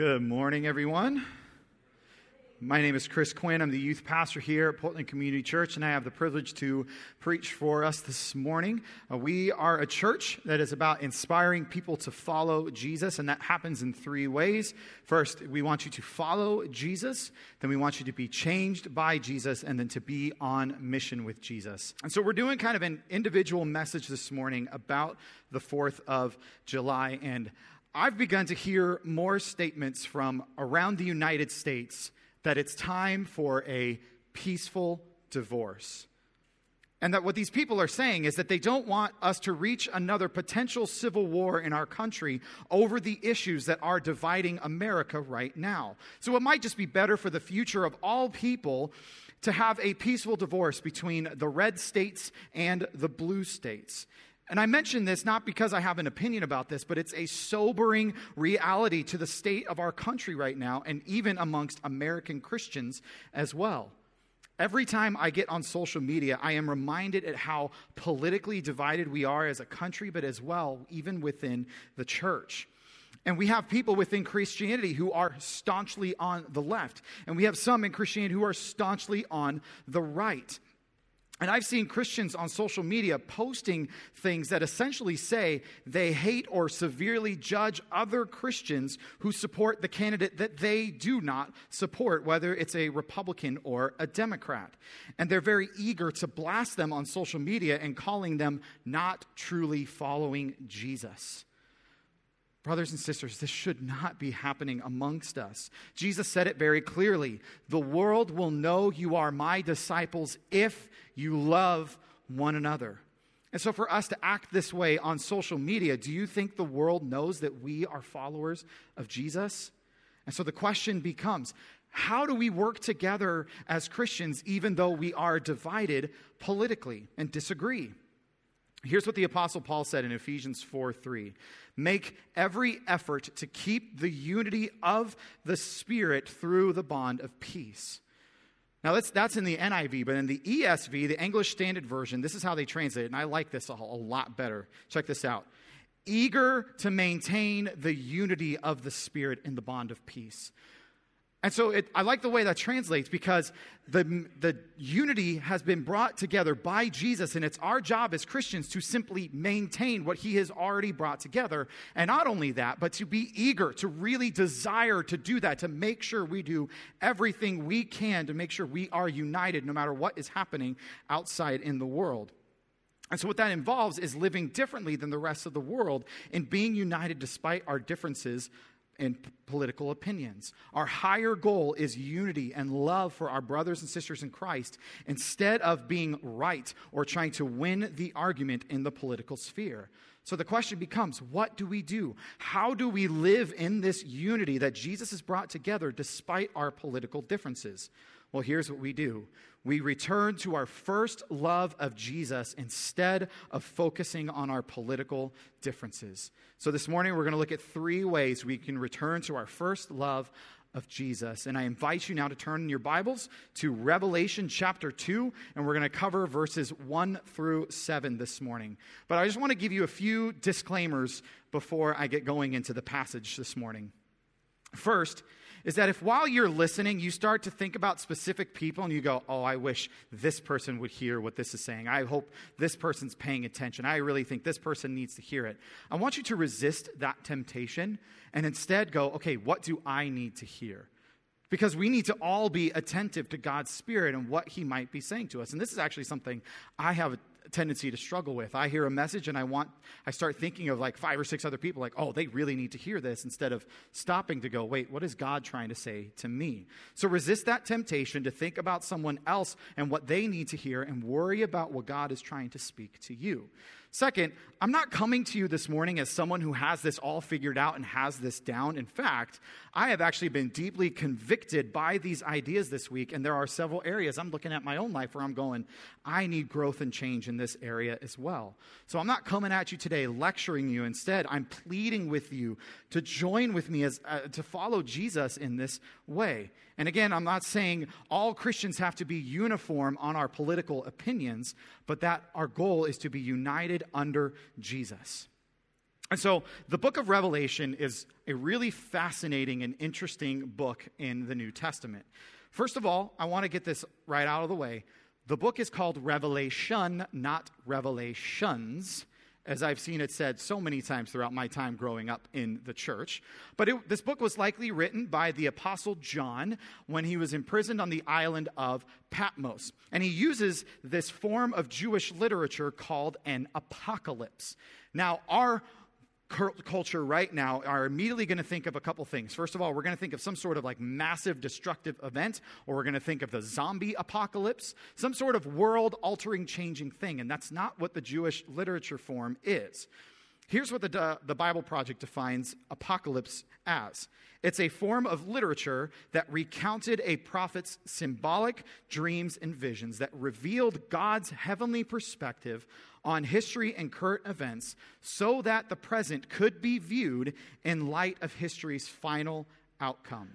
Good morning, everyone. My name is Chris Quinn. I'm the youth pastor here at Portland Community Church, and I have the privilege to preach for us this morning. Uh, we are a church that is about inspiring people to follow Jesus, and that happens in three ways. First, we want you to follow Jesus, then, we want you to be changed by Jesus, and then to be on mission with Jesus. And so, we're doing kind of an individual message this morning about the 4th of July, and I've begun to hear more statements from around the United States that it's time for a peaceful divorce. And that what these people are saying is that they don't want us to reach another potential civil war in our country over the issues that are dividing America right now. So it might just be better for the future of all people to have a peaceful divorce between the red states and the blue states. And I mention this not because I have an opinion about this, but it's a sobering reality to the state of our country right now, and even amongst American Christians as well. Every time I get on social media, I am reminded at how politically divided we are as a country, but as well, even within the church. And we have people within Christianity who are staunchly on the left, and we have some in Christianity who are staunchly on the right. And I've seen Christians on social media posting things that essentially say they hate or severely judge other Christians who support the candidate that they do not support, whether it's a Republican or a Democrat. And they're very eager to blast them on social media and calling them not truly following Jesus. Brothers and sisters, this should not be happening amongst us. Jesus said it very clearly The world will know you are my disciples if you love one another. And so, for us to act this way on social media, do you think the world knows that we are followers of Jesus? And so the question becomes how do we work together as Christians even though we are divided politically and disagree? Here's what the Apostle Paul said in Ephesians 4 3. Make every effort to keep the unity of the Spirit through the bond of peace. Now, that's, that's in the NIV, but in the ESV, the English Standard Version, this is how they translate it, and I like this a, a lot better. Check this out. Eager to maintain the unity of the Spirit in the bond of peace. And so it, I like the way that translates because the, the unity has been brought together by Jesus, and it's our job as Christians to simply maintain what he has already brought together. And not only that, but to be eager, to really desire to do that, to make sure we do everything we can to make sure we are united no matter what is happening outside in the world. And so, what that involves is living differently than the rest of the world and being united despite our differences and political opinions. Our higher goal is unity and love for our brothers and sisters in Christ instead of being right or trying to win the argument in the political sphere. So the question becomes what do we do? How do we live in this unity that Jesus has brought together despite our political differences? Well, here's what we do we return to our first love of Jesus instead of focusing on our political differences. So, this morning we're going to look at three ways we can return to our first love of Jesus. And I invite you now to turn your Bibles to Revelation chapter 2, and we're going to cover verses 1 through 7 this morning. But I just want to give you a few disclaimers before I get going into the passage this morning. First, is that if while you're listening, you start to think about specific people and you go, oh, I wish this person would hear what this is saying. I hope this person's paying attention. I really think this person needs to hear it. I want you to resist that temptation and instead go, okay, what do I need to hear? Because we need to all be attentive to God's Spirit and what He might be saying to us. And this is actually something I have tendency to struggle with. I hear a message and I want, I start thinking of like five or six other people, like, oh, they really need to hear this, instead of stopping to go, wait, what is God trying to say to me? So resist that temptation to think about someone else and what they need to hear and worry about what God is trying to speak to you. Second, I'm not coming to you this morning as someone who has this all figured out and has this down. In fact, I have actually been deeply convicted by these ideas this week, and there are several areas I'm looking at my own life where I'm going, I need growth and change in this area as well. So I'm not coming at you today lecturing you. Instead, I'm pleading with you to join with me as uh, to follow Jesus in this way. And again, I'm not saying all Christians have to be uniform on our political opinions, but that our goal is to be united under Jesus. And so the book of Revelation is a really fascinating and interesting book in the New Testament. First of all, I want to get this right out of the way. The book is called Revelation, not Revelations, as I've seen it said so many times throughout my time growing up in the church. But it, this book was likely written by the Apostle John when he was imprisoned on the island of Patmos. And he uses this form of Jewish literature called an apocalypse. Now, our culture right now are immediately going to think of a couple things. First of all, we're going to think of some sort of like massive destructive event, or we're going to think of the zombie apocalypse, some sort of world altering, changing thing. And that's not what the Jewish literature form is. Here's what the, uh, the Bible Project defines apocalypse as it's a form of literature that recounted a prophet's symbolic dreams and visions that revealed God's heavenly perspective on history and current events so that the present could be viewed in light of history's final outcome.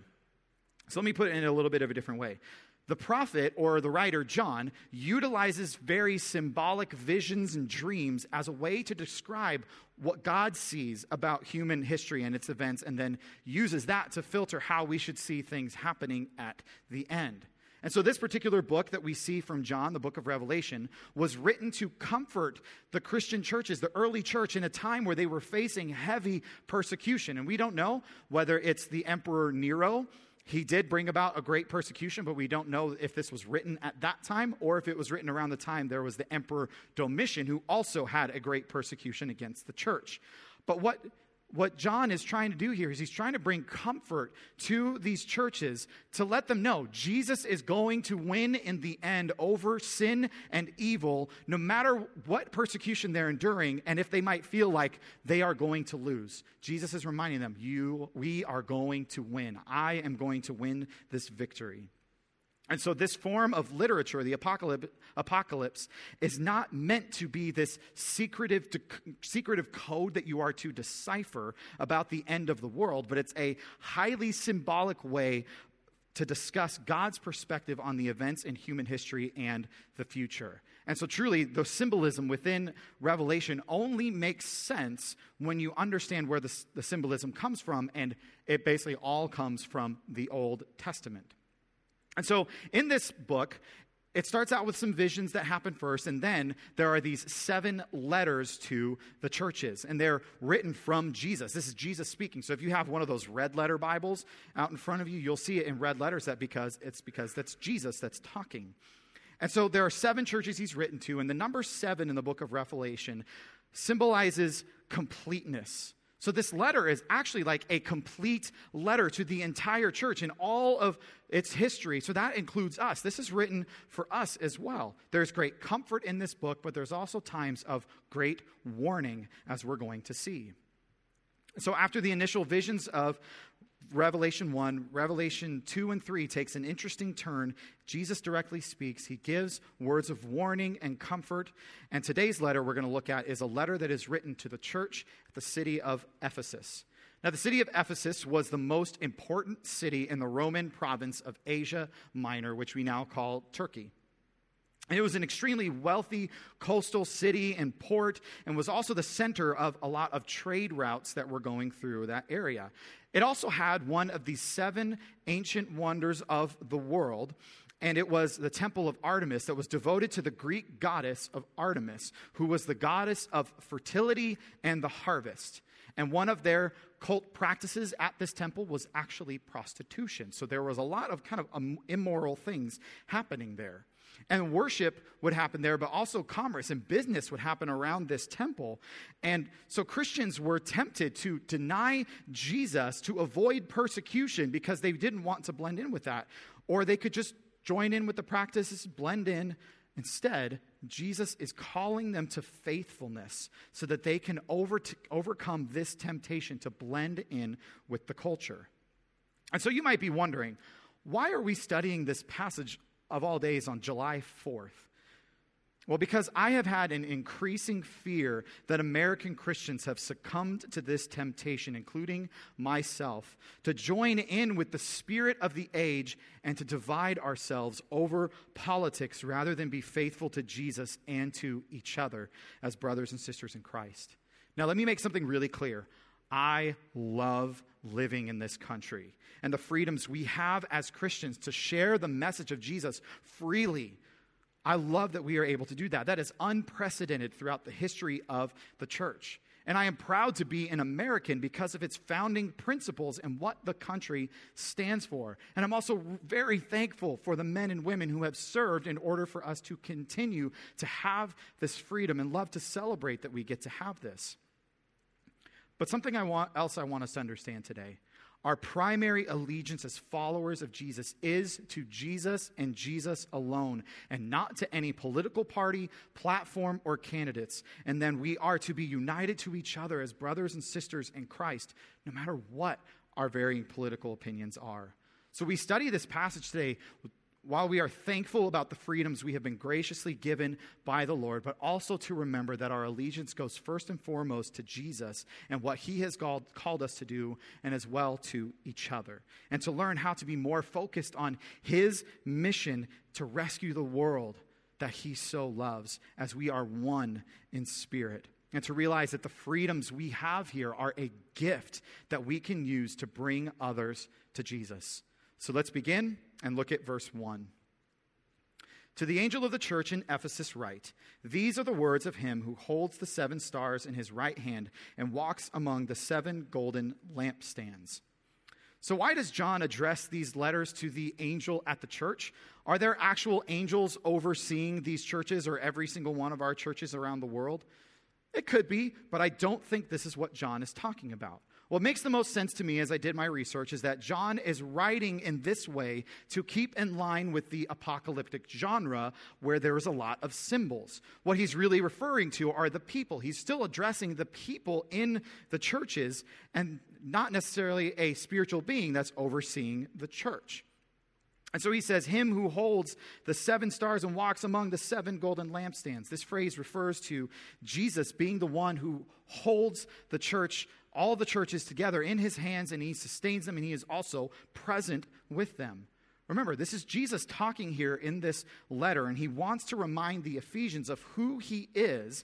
So let me put it in a little bit of a different way. The prophet or the writer, John, utilizes very symbolic visions and dreams as a way to describe what God sees about human history and its events, and then uses that to filter how we should see things happening at the end. And so, this particular book that we see from John, the book of Revelation, was written to comfort the Christian churches, the early church, in a time where they were facing heavy persecution. And we don't know whether it's the Emperor Nero. He did bring about a great persecution, but we don't know if this was written at that time or if it was written around the time there was the Emperor Domitian, who also had a great persecution against the church. But what what John is trying to do here is he's trying to bring comfort to these churches to let them know Jesus is going to win in the end over sin and evil, no matter what persecution they're enduring, and if they might feel like they are going to lose. Jesus is reminding them, You, we are going to win. I am going to win this victory. And so, this form of literature, the apocalypse, is not meant to be this secretive, secretive code that you are to decipher about the end of the world, but it's a highly symbolic way to discuss God's perspective on the events in human history and the future. And so, truly, the symbolism within Revelation only makes sense when you understand where the, the symbolism comes from, and it basically all comes from the Old Testament. And so in this book, it starts out with some visions that happen first, and then there are these seven letters to the churches, and they're written from Jesus. This is Jesus speaking. So if you have one of those red letter Bibles out in front of you, you'll see it in red letters. That because it's because that's Jesus that's talking. And so there are seven churches he's written to, and the number seven in the book of Revelation symbolizes completeness. So, this letter is actually like a complete letter to the entire church in all of its history. So, that includes us. This is written for us as well. There's great comfort in this book, but there's also times of great warning, as we're going to see. So, after the initial visions of Revelation 1, Revelation 2 and 3 takes an interesting turn. Jesus directly speaks. He gives words of warning and comfort. And today's letter we're going to look at is a letter that is written to the church at the city of Ephesus. Now, the city of Ephesus was the most important city in the Roman province of Asia Minor, which we now call Turkey. It was an extremely wealthy coastal city and port, and was also the center of a lot of trade routes that were going through that area. It also had one of the seven ancient wonders of the world, and it was the temple of Artemis that was devoted to the Greek goddess of Artemis, who was the goddess of fertility and the harvest. And one of their cult practices at this temple was actually prostitution. So there was a lot of kind of um, immoral things happening there. And worship would happen there, but also commerce and business would happen around this temple. And so Christians were tempted to deny Jesus to avoid persecution because they didn't want to blend in with that. Or they could just join in with the practices, blend in. Instead, Jesus is calling them to faithfulness so that they can over overcome this temptation to blend in with the culture. And so you might be wondering, why are we studying this passage of all days on July 4th? Well, because I have had an increasing fear that American Christians have succumbed to this temptation, including myself, to join in with the spirit of the age and to divide ourselves over politics rather than be faithful to Jesus and to each other as brothers and sisters in Christ. Now, let me make something really clear. I love living in this country and the freedoms we have as Christians to share the message of Jesus freely. I love that we are able to do that. That is unprecedented throughout the history of the church. And I am proud to be an American because of its founding principles and what the country stands for. And I'm also very thankful for the men and women who have served in order for us to continue to have this freedom and love to celebrate that we get to have this. But something I want, else I want us to understand today our primary allegiance as followers of Jesus is to Jesus and Jesus alone, and not to any political party, platform, or candidates. And then we are to be united to each other as brothers and sisters in Christ, no matter what our varying political opinions are. So we study this passage today while we are thankful about the freedoms we have been graciously given by the Lord, but also to remember that our allegiance goes first and foremost to Jesus and what he has called, called us to do, and as well to each other. And to learn how to be more focused on his mission to rescue the world that he so loves as we are one in spirit. And to realize that the freedoms we have here are a gift that we can use to bring others to Jesus. So let's begin and look at verse 1. To the angel of the church in Ephesus, write These are the words of him who holds the seven stars in his right hand and walks among the seven golden lampstands. So, why does John address these letters to the angel at the church? Are there actual angels overseeing these churches or every single one of our churches around the world? It could be, but I don't think this is what John is talking about. What makes the most sense to me as I did my research is that John is writing in this way to keep in line with the apocalyptic genre where there is a lot of symbols. What he's really referring to are the people. He's still addressing the people in the churches and not necessarily a spiritual being that's overseeing the church. And so he says, Him who holds the seven stars and walks among the seven golden lampstands. This phrase refers to Jesus being the one who holds the church all the churches together in his hands and he sustains them and he is also present with them. Remember, this is Jesus talking here in this letter, and he wants to remind the Ephesians of who he is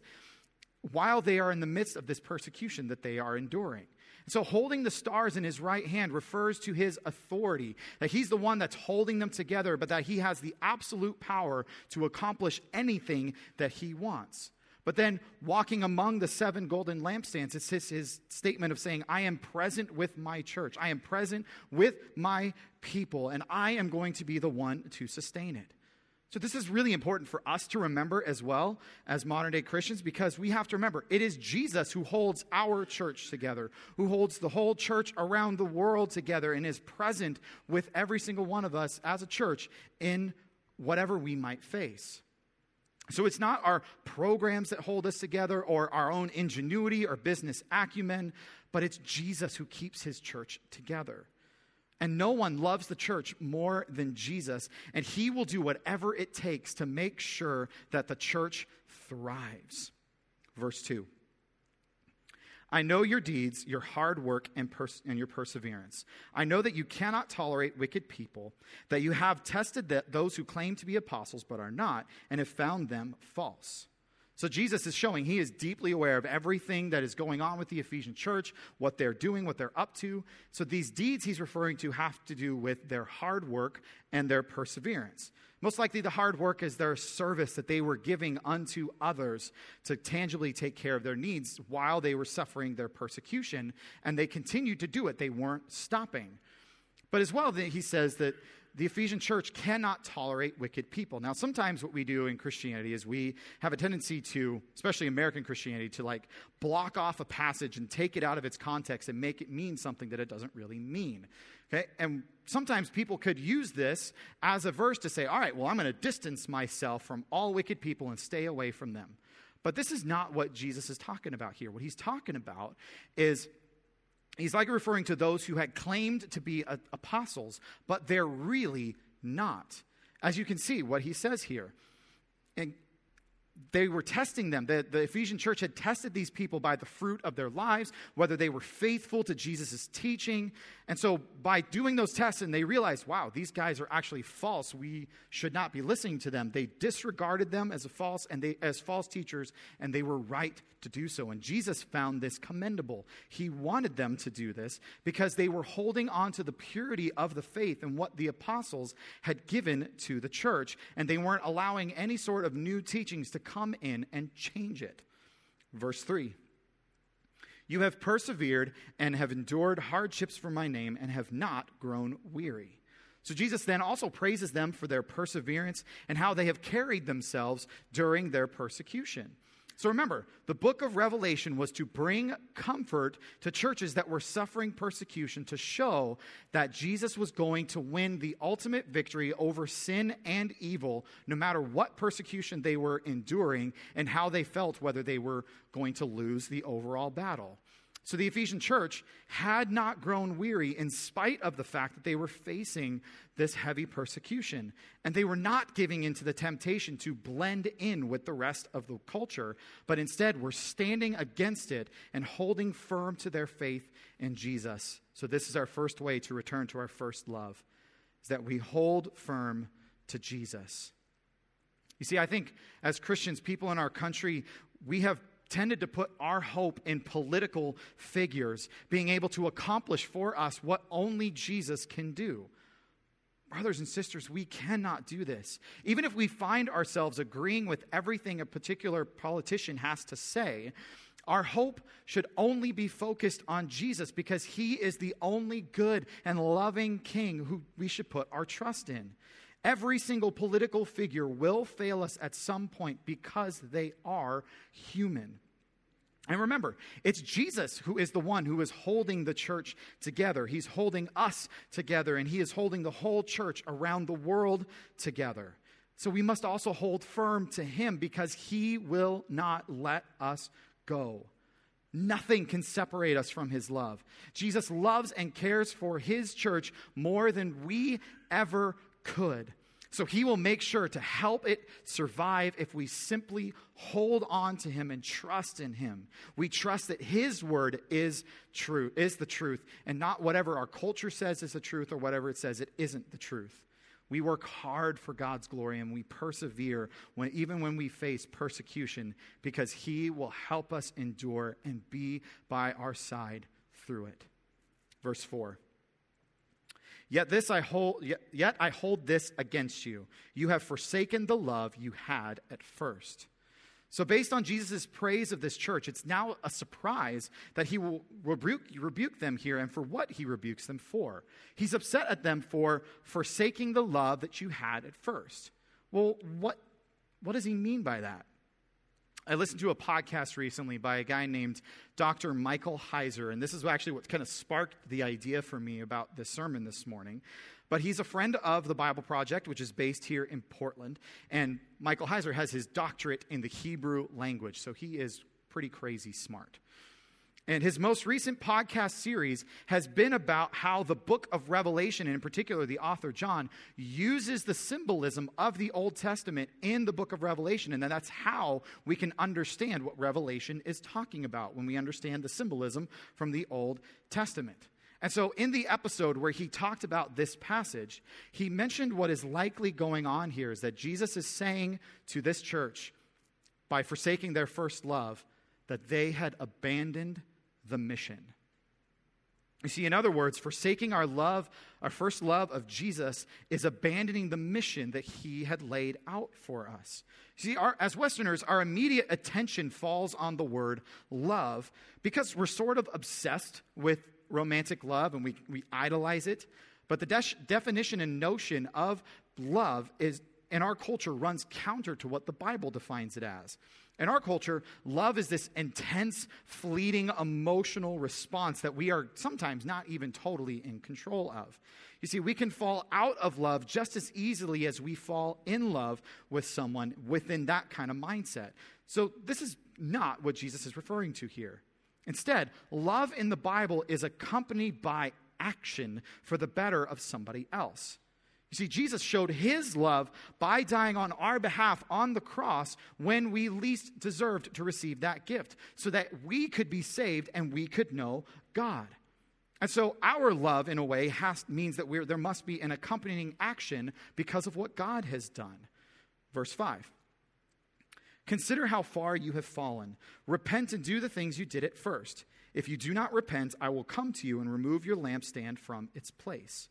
while they are in the midst of this persecution that they are enduring. So, holding the stars in his right hand refers to his authority, that he's the one that's holding them together, but that he has the absolute power to accomplish anything that he wants. But then, walking among the seven golden lampstands, it's his, his, statement of saying, I am present with my church. I am present with my people, and I am going to be the one to sustain it. So, this is really important for us to remember as well as modern day Christians because we have to remember it is Jesus who holds our church together, who holds the whole church around the world together, and is present with every single one of us as a church in whatever we might face. So it's not our programs that hold us together or our own ingenuity or business acumen, but it's Jesus who keeps his church together. And no one loves the church more than Jesus, and he will do whatever it takes to make sure that the church thrives. Verse 2. I know your deeds, your hard work, and, pers- and, your perseverance. I know that you cannot tolerate wicked people, that you have tested that those who claim to be apostles but are not, and have found them false. So Jesus is showing he is deeply aware of everything that is going on with the Ephesian church, what they're doing, what they're up to. So these deeds he's referring to have to do with their hard work and their perseverance. Most likely, the hard work is their service that they were giving unto others to tangibly take care of their needs while they were suffering their persecution, and they continued to do it. They weren't stopping. But as well, he says that the Ephesian church cannot tolerate wicked people. Now, sometimes what we do in Christianity is we have a tendency to, especially American Christianity, to like block off a passage and take it out of its context and make it mean something that it doesn't really mean. Okay? And sometimes people could use this as a verse to say, all right, well, I'm going to distance myself from all wicked people and stay away from them. But this is not what Jesus is talking about here. What he's talking about is he's like referring to those who had claimed to be apostles, but they're really not. As you can see, what he says here. And they were testing them. The, the, Ephesian church had tested these people by the fruit of their lives, whether they were faithful to Jesus' teaching. And so, by doing those tests, and they realized, wow, these guys are actually false. We should not be listening to them. They disregarded them as false and they as false teachers, and they were right to do so. And Jesus found this commendable. He wanted them to do this because they were holding on to the purity of the faith and what the apostles had given to the church, and they weren't allowing any sort of new teachings to come in and change it. Verse 3 you have persevered and have endured hardships for my name and have not grown weary. So Jesus then also praises them for their perseverance and how they have carried themselves during their persecution. So remember, the book of Revelation was to bring comfort to churches that were suffering persecution to show that Jesus was going to win the ultimate victory over sin and evil, no matter what persecution they were enduring and how they felt, whether they were going to lose the overall battle. So the Ephesian church had not grown weary in spite of the fact that they were facing this heavy persecution. And they were not giving into the temptation to blend in with the rest of the culture, but instead were standing against it and holding firm to their faith in Jesus. So this is our first way to return to our first love, is that we hold firm to Jesus. You see, I think as Christians, people in our country, we have tended to put our hope in political figures being able to accomplish for us what only Jesus can do. Brothers and sisters, we cannot do this. Even if we find ourselves agreeing with everything a particular politician has to say, our hope should only be focused on Jesus because he is the only good and loving king who we should put our trust in. Every single political figure will fail us at some point because they are human. And remember, it's Jesus who is the one who is holding the church together. He's holding us together, and He is holding the whole church around the world together. So we must also hold firm to Him because He will not let us go. Nothing can separate us from His love. Jesus loves and cares for His church more than we ever could. So he will make sure to help it survive if we simply hold on to him and trust in him. We trust that his word is true, is the truth, and not whatever our culture says is the truth or whatever it says it isn't the truth. We work hard for God's glory and we persevere when, even when we face persecution because He will help us endure and be by our side through it. Verse 4. Yet this I hold yet, yet I hold this against you. You have forsaken the love you had at first. So, based on Jesus' praise of this church, it's now a surprise that he will rebuke, rebuke them here and for what he rebukes them for. He's upset at them for forsaking the love that you had at first. Well, what, what does he mean by that? I listened to a podcast recently by a guy named Dr. Michael Heiser, and this is actually what kind of sparked the idea for me about this sermon this morning. But he's a friend of the Bible Project, which is based here in Portland. And Michael Heiser has his doctorate in the Hebrew language, so he is pretty crazy smart. And his most recent podcast series has been about how the book of Revelation, and in particular the author John, uses the symbolism of the Old Testament in the book of Revelation. And that's how we can understand what Revelation is talking about when we understand the symbolism from the Old Testament. And so, in the episode where he talked about this passage, he mentioned what is likely going on here is that Jesus is saying to this church, by forsaking their first love, that they had abandoned the mission. You see, in other words, forsaking our love, our first love of Jesus, is abandoning the mission that he had laid out for us. See, our, as Westerners, our immediate attention falls on the word love because we're sort of obsessed with romantic love and we, we idolize it. But the de- definition and notion of love is in our culture runs counter to what the Bible defines it as. In our culture, love is this intense, fleeting, emotional response that we are sometimes not even totally in control of. You see, we can fall out of love just as easily as we fall in love with someone within that kind of mindset. So, this is not what Jesus is referring to here. Instead, love in the Bible is accompanied by action for the better of somebody else. You see, Jesus showed his love by dying on our behalf on the cross when we least deserved to receive that gift, so that we could be saved and we could know God. And so our love, in a way, has, means that there must be an accompanying action because of what God has done. Verse 5 Consider how far you have fallen. Repent and do the things you did at first. If you do not repent, I will come to you and remove your lampstand from its place.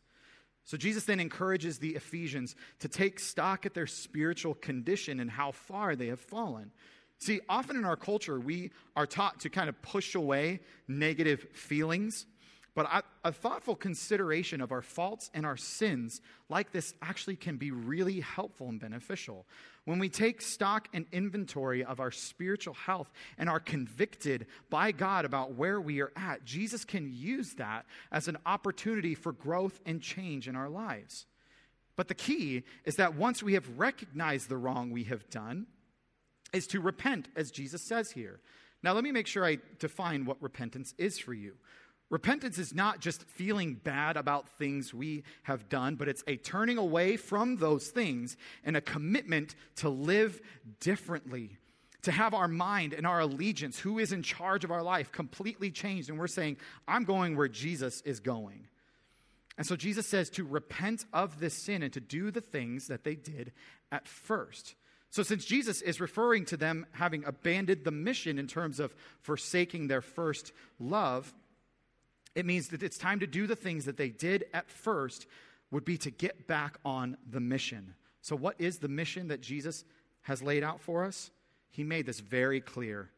So Jesus then encourages the Ephesians to take stock at their spiritual condition and how far they have fallen. See, often in our culture, we are taught to kind of push away negative feelings but a, a, thoughtful consideration of our faults and our sins like this actually can be really helpful and beneficial. When we take stock and inventory of our spiritual health and are convicted by God about where we are at, Jesus can use that as an opportunity for growth and change in our lives. But the key is that once we have recognized the wrong we have done, is to repent, as Jesus says here. Now, let me make sure I define what repentance is for you. Repentance is not just feeling bad about things we have done, but it's a turning away from those things and a commitment to live differently, to have our mind and our allegiance, who is in charge of our life, completely changed. And we're saying, I'm going where Jesus is going. And so Jesus says to repent of this sin and to do the things that they did at first. So, since Jesus is referring to them having abandoned the mission in terms of forsaking their first love, it means that it's time to do the things that they did at first, would be to get back on the mission. So, what is the mission that Jesus has laid out for us? He made this very clear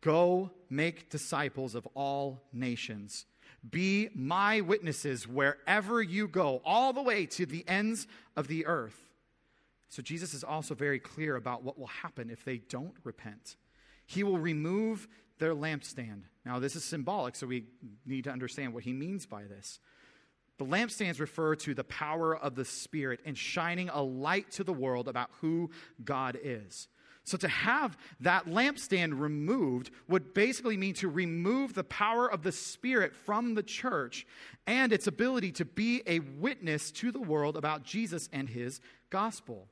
Go make disciples of all nations. Be my witnesses wherever you go, all the way to the ends of the earth. So, Jesus is also very clear about what will happen if they don't repent. He will remove their lampstand. Now, this is symbolic, so we need to understand what he means by this. The lampstands refer to the power of the Spirit and shining a light to the world about who God is. So, to have that lampstand removed would basically mean to remove the power of the Spirit from the church and its ability to be a witness to the world about Jesus and his gospel.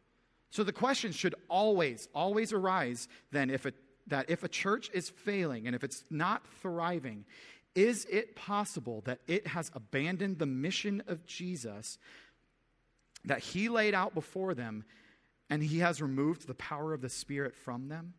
So, the question should always, always arise then if a that if a church is failing and if it's not thriving, is it possible that it has abandoned the mission of Jesus that he laid out before them and he has removed the power of the Spirit from them?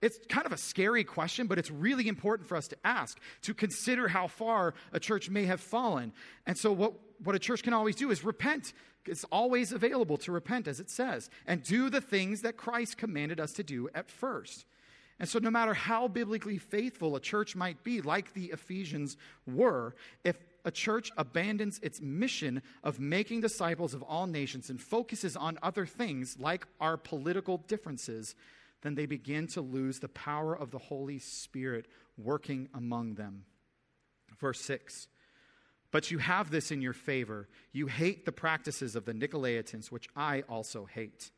It's kind of a scary question, but it's really important for us to ask, to consider how far a church may have fallen. And so, what, what a church can always do is repent. It's always available to repent, as it says, and do the things that Christ commanded us to do at first. And so, no matter how biblically faithful a church might be, like the Ephesians were, if a church abandons its mission of making disciples of all nations and focuses on other things like our political differences, then they begin to lose the power of the Holy Spirit working among them. Verse 6 But you have this in your favor. You hate the practices of the Nicolaitans, which I also hate.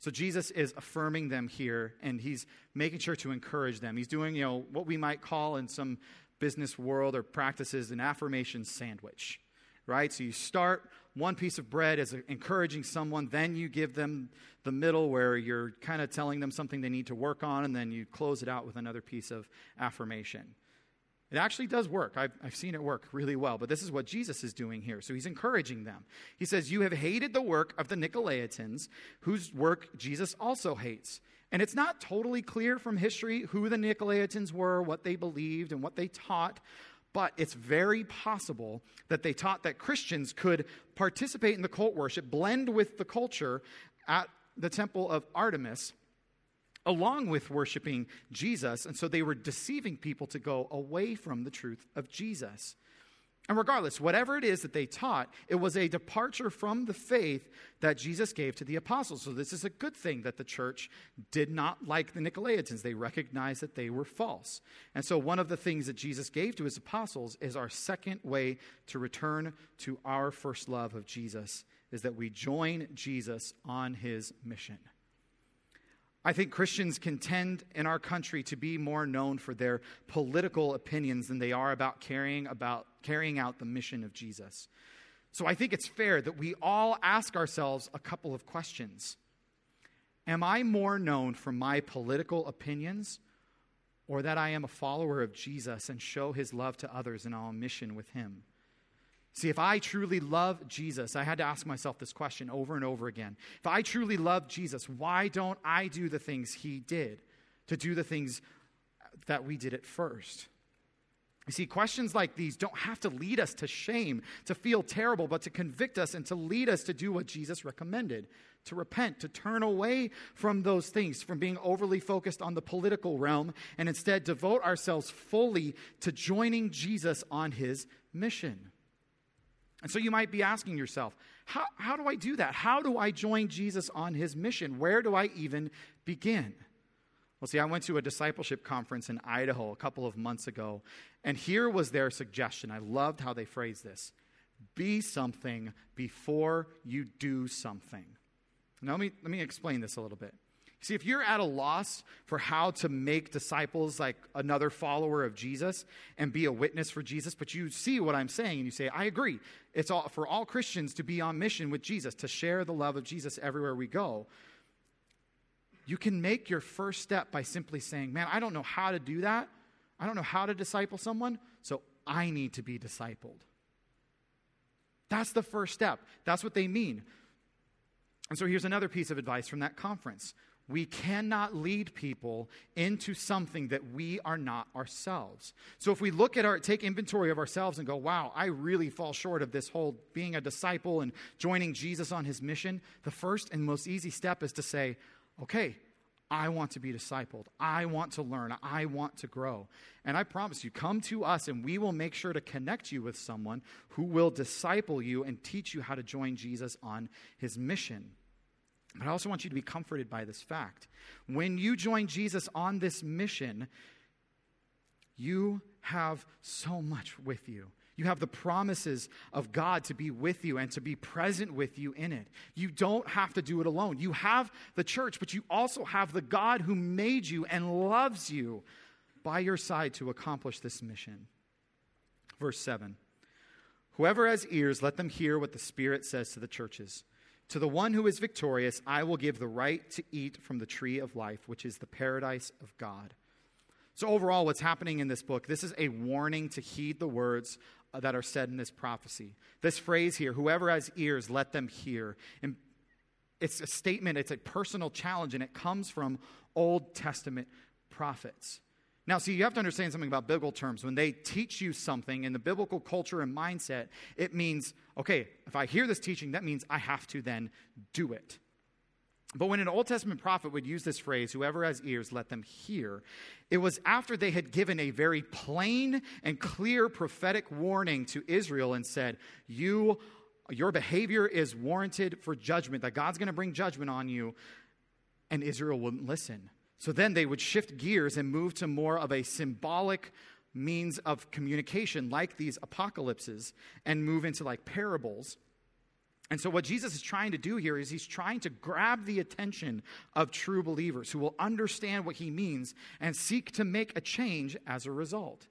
So Jesus is affirming them here, and he's making sure to encourage them. He's doing, you know, what we might call in some business world or practices an affirmation sandwich, right? So you start one piece of bread as encouraging someone, then you give them the middle where you're kind of telling them something they need to work on, and then you close it out with another piece of affirmation. It actually does work. I've, I've seen it work really well. But this is what Jesus is doing here. So he's encouraging them. He says, You have hated the work of the Nicolaitans, whose work Jesus also hates. And it's not totally clear from history who the Nicolaitans were, what they believed, and what they taught. But it's very possible that they taught that Christians could participate in the cult worship, blend with the culture at the temple of Artemis, along with worshiping Jesus. And so they were deceiving people to go away from the truth of Jesus. And regardless, whatever it is that they taught, it was a departure from the faith that Jesus gave to the apostles. So, this is a good thing that the church did not like the Nicolaitans. They recognized that they were false. And so, one of the things that Jesus gave to his apostles is our second way to return to our first love of Jesus, is that we join Jesus on his mission. I think Christians can tend in our country to be more known for their political opinions than they are about carrying, about carrying out the mission of Jesus. So I think it's fair that we all ask ourselves a couple of questions. Am I more known for my political opinions, or that I am a follower of Jesus and show his love to others and on mission with him? See, if I truly love Jesus, I had to ask myself this question over and over again. If I truly love Jesus, why don't I do the things he did? To do the things that we did at first. You see, questions like these don't have to lead us to shame, to feel terrible, but to convict us and to lead us to do what Jesus recommended to repent, to turn away from those things, from being overly focused on the political realm, and instead devote ourselves fully to joining Jesus on his mission. And so you might be asking yourself, how, how do I do that? How do I join Jesus on his mission? Where do I even begin? Well, see, I went to a discipleship conference in Idaho a couple of months ago, and here was their suggestion. I loved how they phrased this be something before you do something. Now, let me, let me explain this a little bit. See, if you're at a loss for how to make disciples like another follower of Jesus and be a witness for Jesus, but you see what I'm saying and you say, I agree. It's all, for all Christians to be on mission with Jesus, to share the love of Jesus everywhere we go. You can make your first step by simply saying, Man, I don't know how to do that. I don't know how to disciple someone, so I need to be discipled. That's the first step. That's what they mean. And so here's another piece of advice from that conference we cannot lead people into something that we are not ourselves. So if we look at our take inventory of ourselves and go, "Wow, I really fall short of this whole being a disciple and joining Jesus on his mission," the first and most easy step is to say, "Okay, I want to be discipled. I want to learn. I want to grow." And I promise you, come to us and we will make sure to connect you with someone who will disciple you and teach you how to join Jesus on his mission. But I also want you to be comforted by this fact. When you join Jesus on this mission, you have so much with you. You have the promises of God to be with you and to be present with you in it. You don't have to do it alone. You have the church, but you also have the God who made you and loves you by your side to accomplish this mission. Verse 7 Whoever has ears, let them hear what the Spirit says to the churches. To the one who is victorious, I will give the right to eat from the tree of life, which is the paradise of God. So, overall, what's happening in this book, this is a warning to heed the words uh, that are said in this prophecy. This phrase here, whoever has ears, let them hear. And it's a statement, it's a personal challenge, and it comes from Old Testament prophets. Now, see, you have to understand something about biblical terms. When they teach you something in the biblical culture and mindset, it means, okay, if I hear this teaching, that means I have to then do it. But when an Old Testament prophet would use this phrase, whoever has ears, let them hear, it was after they had given a very plain and clear prophetic warning to Israel and said, You, your behavior is warranted for judgment, that God's going to bring judgment on you. And Israel wouldn't listen. So then they would shift gears and move to more of a symbolic means of communication, like these apocalypses, and move into like parables. And so, what Jesus is trying to do here is he's trying to grab the attention of true believers who will understand what he means and seek to make a change as a result.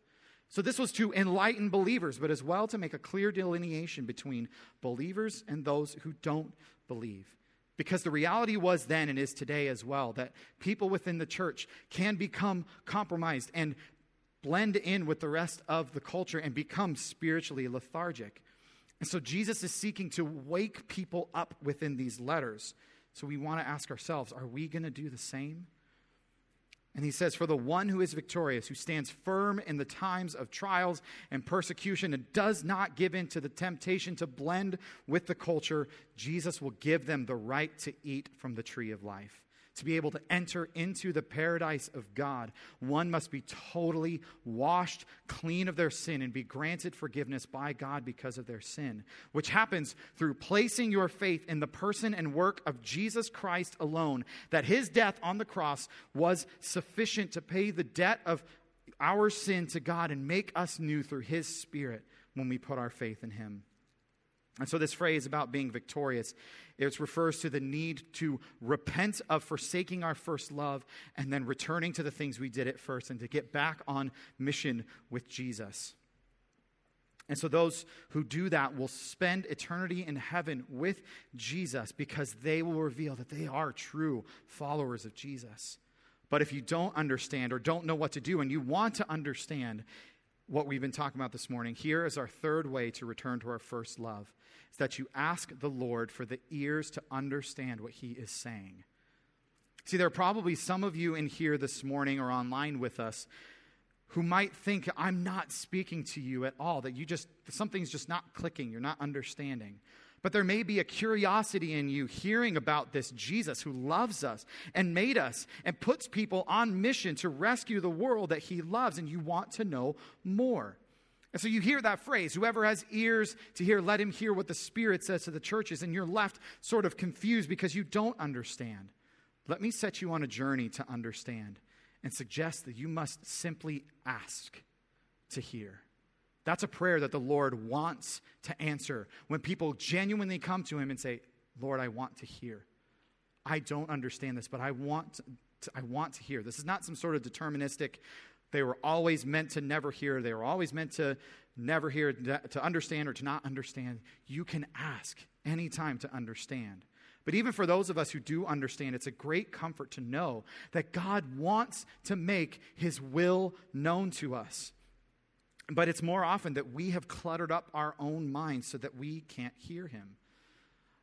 So, this was to enlighten believers, but as well to make a clear delineation between believers and those who don't believe. Because the reality was then and is today as well that people within the church can become compromised and blend in with the rest of the culture and become spiritually lethargic. And so Jesus is seeking to wake people up within these letters. So we want to ask ourselves are we going to do the same? And he says, For the one who is victorious, who stands firm in the times of trials and persecution, and does not give in to the temptation to blend with the culture, Jesus will give them the right to eat from the tree of life to be able to enter into the paradise of God, one must be totally washed clean of their sin and be granted forgiveness by God because of their sin, which happens through placing your faith in the person and work of Jesus Christ alone, that his death on the cross was sufficient to pay the debt of our sin to God and make us new through his spirit when we put our faith in him. And so, this phrase about being victorious, it refers to the need to repent of forsaking our first love and then returning to the things we did at first and to get back on mission with Jesus. And so, those who do that will spend eternity in heaven with Jesus because they will reveal that they are true followers of Jesus. But if you don't understand or don't know what to do and you want to understand what we've been talking about this morning, here is our third way to return to our first love. Is that you ask the Lord for the ears to understand what he is saying. See, there are probably some of you in here this morning or online with us who might think I'm not speaking to you at all, that you just, something's just not clicking, you're not understanding. But there may be a curiosity in you hearing about this Jesus who loves us and made us and puts people on mission to rescue the world that he loves, and you want to know more. And so you hear that phrase, whoever has ears to hear, let him hear what the Spirit says to the churches, and you're left sort of confused because you don't understand. Let me set you on a journey to understand and suggest that you must simply ask to hear. That's a prayer that the Lord wants to answer when people genuinely come to Him and say, Lord, I want to hear. I don't understand this, but I want to, I want to hear. This is not some sort of deterministic, they were always meant to never hear, they were always meant to never hear, to understand or to not understand. You can ask anytime to understand. But even for those of us who do understand, it's a great comfort to know that God wants to make his will known to us. But it's more often that we have cluttered up our own minds so that we can't hear him.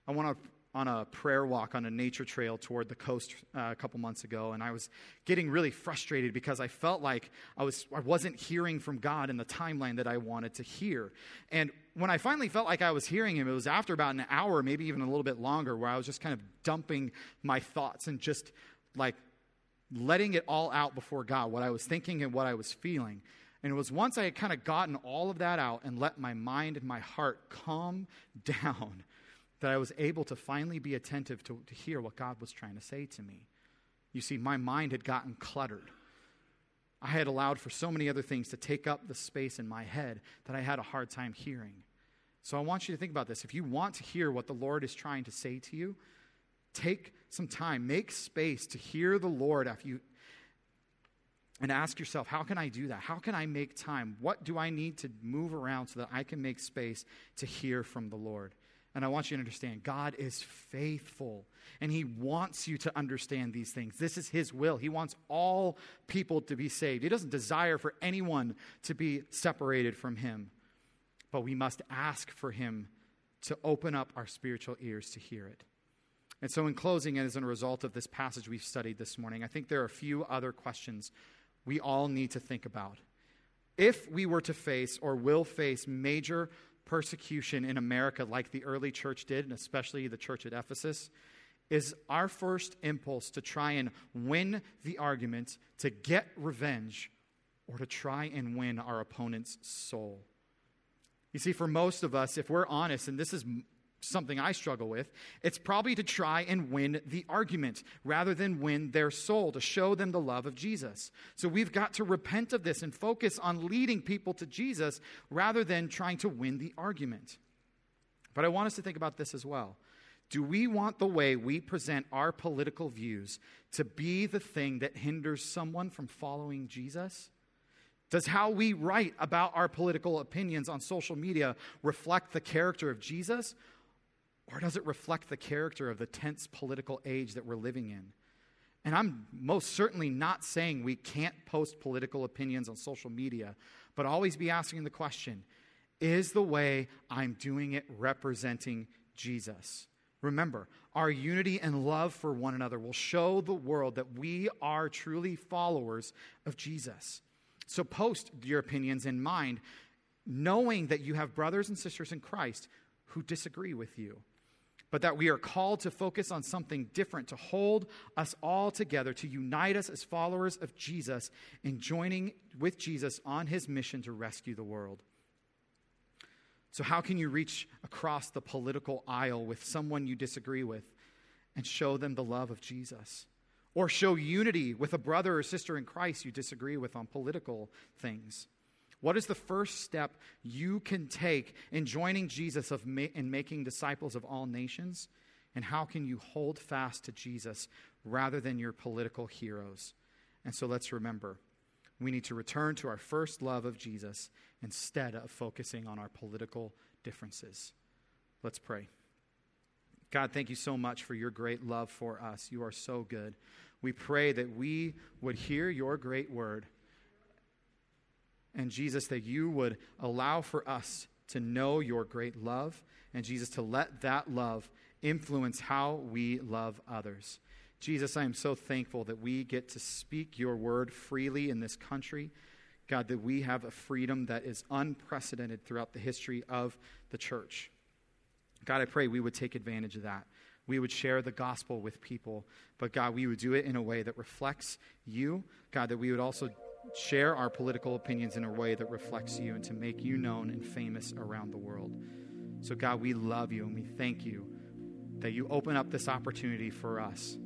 I want to on a prayer walk on a nature trail toward the coast uh, a couple months ago, and I was getting really frustrated because I felt like I, was, I wasn't hearing from God in the timeline that I wanted to hear. And when I finally felt like I was hearing Him, it was after about an hour, maybe even a little bit longer, where I was just kind of dumping my thoughts and just like letting it all out before God, what I was thinking and what I was feeling. And it was once I had kind of gotten all of that out and let my mind and my heart calm down that I was able to finally be attentive to, to hear what God was trying to say to me. You see, my mind had gotten cluttered. I had allowed for so many other things to take up the space in my head that I had a hard time hearing. So I want you to think about this. If you want to hear what the Lord is trying to say to you, take some time, make space to hear the Lord after you and ask yourself, how can I do that? How can I make time? What do I need to move around so that I can make space to hear from the Lord? And I want you to understand God is faithful and He wants you to understand these things. This is His will. He wants all people to be saved. He doesn't desire for anyone to be separated from Him. But we must ask for Him to open up our spiritual ears to hear it. And so, in closing, as a result of this passage we've studied this morning, I think there are a few other questions we all need to think about. If we were to face or will face major persecution in America, like the early church did, and especially the church at Ephesus, is our first impulse to try and win the argument, to get revenge, or to try and win our opponent's soul. You see, for most of us, if we're honest, and this is something I struggle with, it's probably to try and win the argument rather than win their soul, to show them the love of Jesus. So we've got to repent of this and focus on leading people to Jesus rather than trying to win the argument. But I want us to think about this as well. Do we want the way we present our political views to be the thing that hinders someone from following Jesus? Does how we write about our political opinions on social media reflect the character of Jesus, or does it reflect the character of the tense political age that we're living in? And I'm most certainly not saying we can't post political opinions on social media, but always be asking the question is the way I'm doing it representing Jesus? Remember, our unity and love for one another will show the world that we are truly followers of Jesus. So post your opinions in mind, knowing that you have brothers and sisters in Christ who disagree with you but that we are called to focus on something different, to hold us all together, to unite us as followers of Jesus in joining with Jesus on his mission to rescue the world. So, how can you reach across the political aisle with someone you disagree with and show them the love of Jesus? Or show unity with a brother or sister in Christ you disagree with on political things? What is the first step you can take in joining Jesus of ma- in making disciples of all nations? And how can you hold fast to Jesus rather than your political heroes? And so let's remember we need to return to our first love of Jesus instead of focusing on our political differences. Let's pray. God, thank you so much for your great love for us. You are so good. We pray that we would hear your great word. And Jesus, that you would allow for us to know your great love. And Jesus, to let that love influence how we love others. Jesus, I am so thankful that we get to speak your word freely in this country. God, that we have a freedom that is unprecedented throughout the history of the church. God, I pray we would take advantage of that. We would share the gospel with people, but God, we would do it in a way that reflects you. God, that we would also share our political opinions in a way that reflects you and to make you known and famous around the world. So, God, we love you and we thank you that you open up this opportunity for us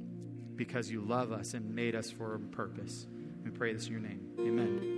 because you love us and made us for a purpose. We pray this in your name. Amen.